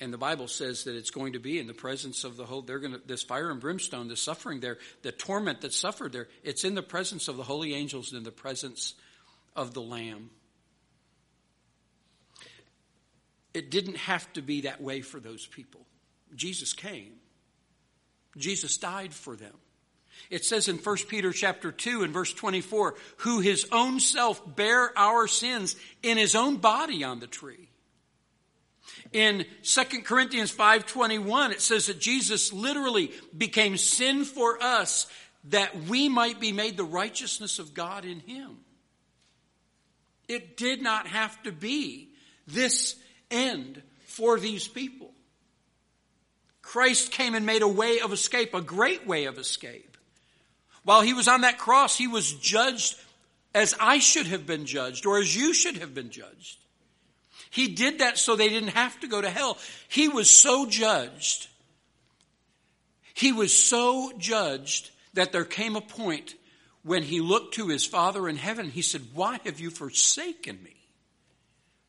and the Bible says that it's going to be in the presence of the whole. They're going to this fire and brimstone, the suffering there, the torment that's suffered there. It's in the presence of the holy angels and in the presence of the Lamb. It didn't have to be that way for those people. Jesus came. Jesus died for them. It says in 1 Peter chapter 2 and verse 24, who his own self bare our sins in his own body on the tree in 2 Corinthians 5:21 it says that Jesus literally became sin for us that we might be made the righteousness of God in him. It did not have to be this end for these people. Christ came and made a way of escape, a great way of escape. While he was on that cross, he was judged as I should have been judged or as you should have been judged. He did that so they didn't have to go to hell. He was so judged. He was so judged that there came a point when he looked to his Father in heaven. He said, Why have you forsaken me?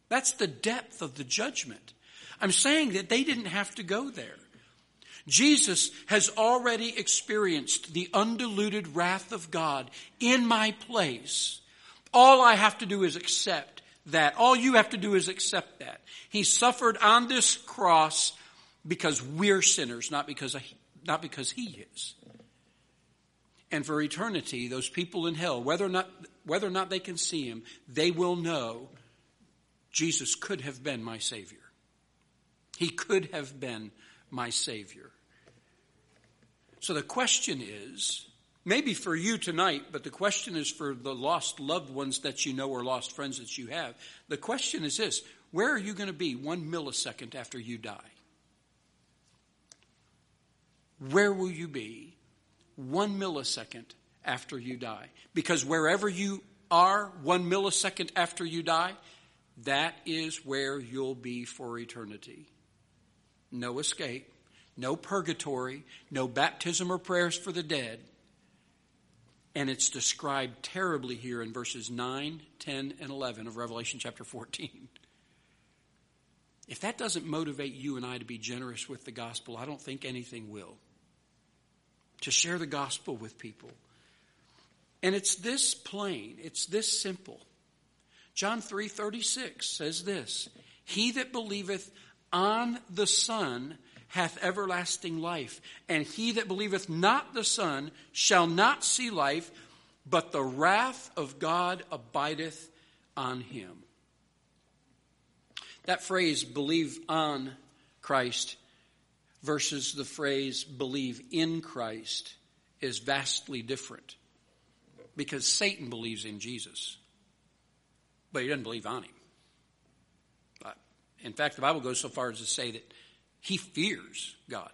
That's the depth of the judgment. I'm saying that they didn't have to go there. Jesus has already experienced the undiluted wrath of God in my place. All I have to do is accept that. All you have to do is accept that. He suffered on this cross because we're sinners, not because, not because He is. And for eternity, those people in hell, whether or not, whether or not they can see Him, they will know Jesus could have been my Savior. He could have been my Savior. So the question is maybe for you tonight, but the question is for the lost loved ones that you know or lost friends that you have. The question is this where are you going to be one millisecond after you die? Where will you be one millisecond after you die? Because wherever you are one millisecond after you die, that is where you'll be for eternity no escape, no purgatory, no baptism or prayers for the dead. And it's described terribly here in verses 9, 10, and 11 of Revelation chapter 14. If that doesn't motivate you and I to be generous with the gospel, I don't think anything will. To share the gospel with people. And it's this plain, it's this simple. John 3:36 says this, "He that believeth on the Son hath everlasting life, and he that believeth not the Son shall not see life, but the wrath of God abideth on him. That phrase, believe on Christ, versus the phrase, believe in Christ, is vastly different. Because Satan believes in Jesus, but he doesn't believe on him. In fact, the Bible goes so far as to say that he fears God.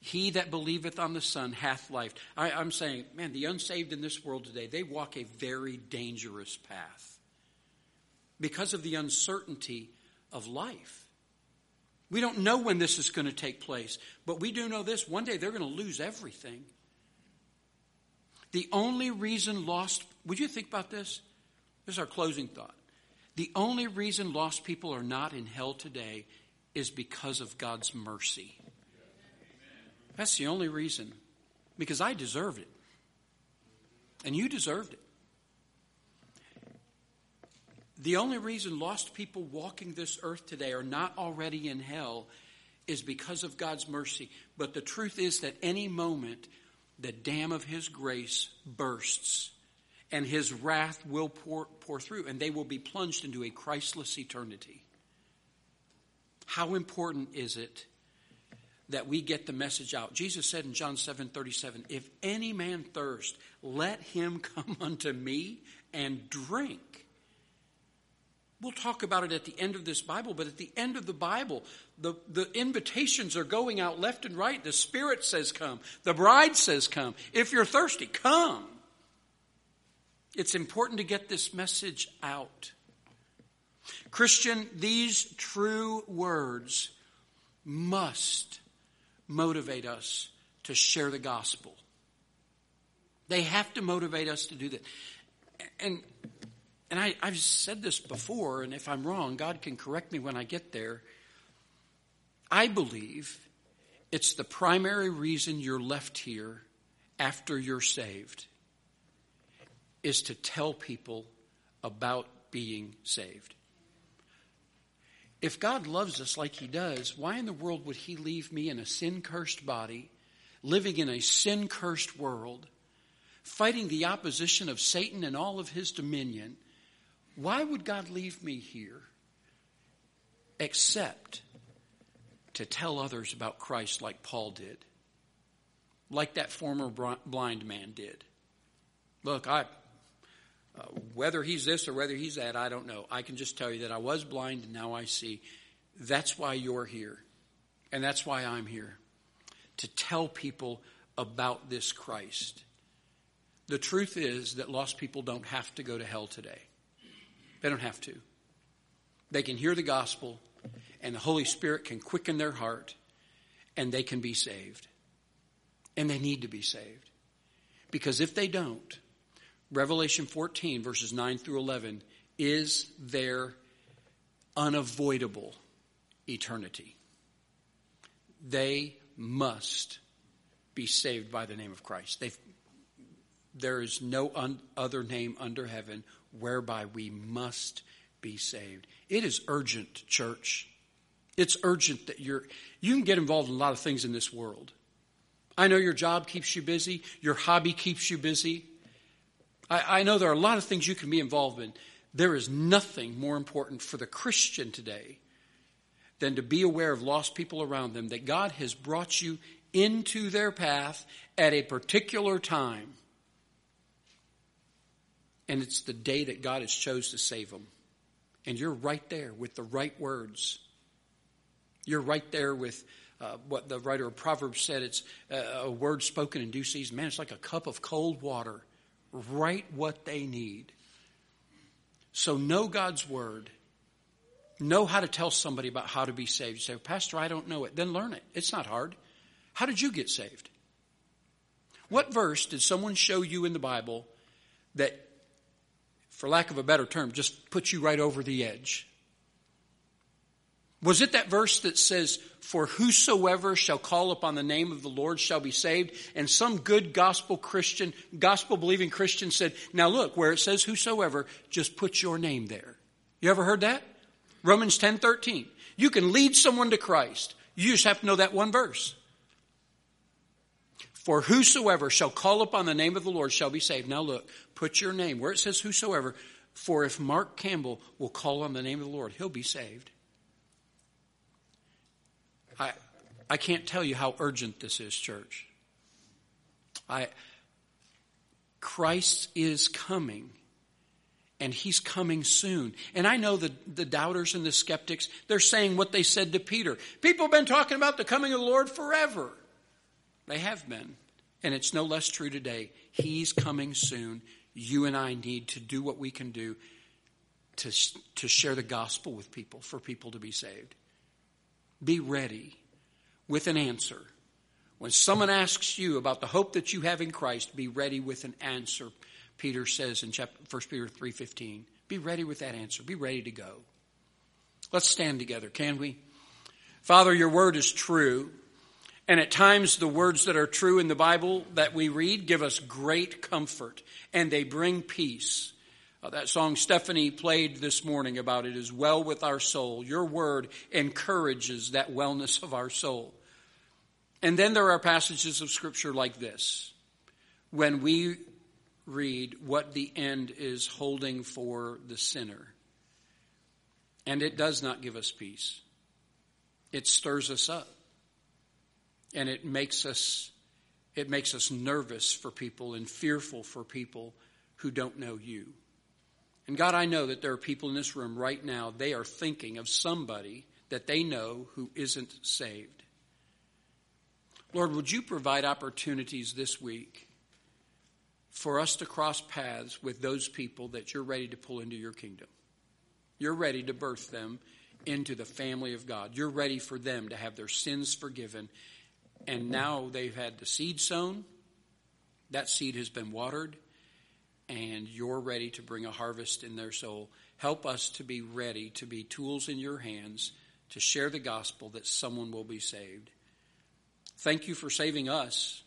He that believeth on the Son hath life. I, am saying, man, the unsaved in this world today, they walk a very dangerous path because of the uncertainty of life. We don't know when this is going to take place, but we do know this one day they're going to lose everything. The only reason lost, would you think about this? This is our closing thought. The only reason lost people are not in hell today is because of God's mercy. That's the only reason. Because I deserved it. And you deserved it. The only reason lost people walking this earth today are not already in hell is because of God's mercy. But the truth is that any moment the dam of His grace bursts and his wrath will pour, pour through, and they will be plunged into a Christless eternity. How important is it that we get the message out? Jesus said in John 7 37, If any man thirst, let him [LAUGHS] come unto me and drink. We'll talk about it at the end of this Bible, but at the end of the Bible, the, the invitations are going out left and right. The Spirit says, Come. The bride says, Come. If you're thirsty, come. It's important to get this message out. Christian, these true words must motivate us to share the gospel. They have to motivate us to do that. And, and I, I've said this before, and if I'm wrong, God can correct me when I get there. I believe it's the primary reason you're left here after you're saved is to tell people about being saved. If God loves us like He does, why in the world would He leave me in a sin cursed body, living in a sin cursed world, fighting the opposition of Satan and all of his dominion? Why would God leave me here except to tell others about Christ like Paul did, like that former blind man did? Look, I, uh, whether he's this or whether he's that, I don't know. I can just tell you that I was blind and now I see. That's why you're here. And that's why I'm here to tell people about this Christ. The truth is that lost people don't have to go to hell today. They don't have to. They can hear the gospel, and the Holy Spirit can quicken their heart, and they can be saved. And they need to be saved. Because if they don't, Revelation 14, verses 9 through 11, is their unavoidable eternity. They must be saved by the name of Christ. They've, there is no un, other name under heaven whereby we must be saved. It is urgent, church. It's urgent that you're, you can get involved in a lot of things in this world. I know your job keeps you busy, your hobby keeps you busy. I, I know there are a lot of things you can be involved in. There is nothing more important for the Christian today than to be aware of lost people around them, that God has brought you into their path at a particular time. And it's the day that God has chose to save them. And you're right there with the right words. You're right there with uh, what the writer of Proverbs said. It's a word spoken in due season. Man, it's like a cup of cold water. Right what they need. So know God's word. Know how to tell somebody about how to be saved. You say, Pastor, I don't know it. Then learn it. It's not hard. How did you get saved? What verse did someone show you in the Bible that, for lack of a better term, just puts you right over the edge? Was it that verse that says, For whosoever shall call upon the name of the Lord shall be saved? And some good gospel Christian, gospel believing Christian said, Now look, where it says whosoever, just put your name there. You ever heard that? Romans ten thirteen. You can lead someone to Christ. You just have to know that one verse. For whosoever shall call upon the name of the Lord shall be saved. Now look, put your name where it says whosoever. For if Mark Campbell will call on the name of the Lord, he'll be saved. I, I can't tell you how urgent this is, church. I, Christ is coming and he's coming soon. And I know the, the doubters and the skeptics, they're saying what they said to Peter. People have been talking about the coming of the Lord forever. They have been. And it's no less true today. He's coming soon. You and I need to do what we can do to, to share the gospel with people, for people to be saved. Be ready with an answer. When someone asks you about the hope that you have in Christ, be ready with an answer. Peter says in chapter, 1 Peter 3.15. Be ready with that answer. Be ready to go. Let's stand together, can we? Father, your word is true. And at times, the words that are true in the Bible that we read give us great comfort and they bring peace. Uh, that song Stephanie played this morning about it is well with our soul. Your word encourages that wellness of our soul. And then there are passages of Scripture like this when we read what the end is holding for the sinner. And it does not give us peace, it stirs us up and it makes us it makes us nervous for people and fearful for people who don't know you. And God, I know that there are people in this room right now, they are thinking of somebody that they know who isn't saved. Lord, would you provide opportunities this week for us to cross paths with those people that you're ready to pull into your kingdom? You're ready to birth them into the family of God. You're ready for them to have their sins forgiven and now they've had the seed sown. That seed has been watered, and you're ready to bring a harvest in their soul. Help us to be ready to be tools in your hands to share the gospel that someone will be saved. Thank you for saving us.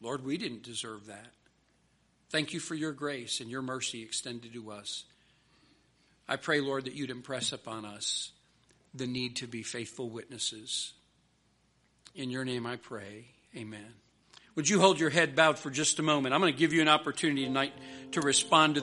Lord, we didn't deserve that. Thank you for your grace and your mercy extended to us. I pray, Lord, that you'd impress upon us the need to be faithful witnesses in your name I pray. Amen. Would you hold your head bowed for just a moment? I'm going to give you an opportunity tonight to respond to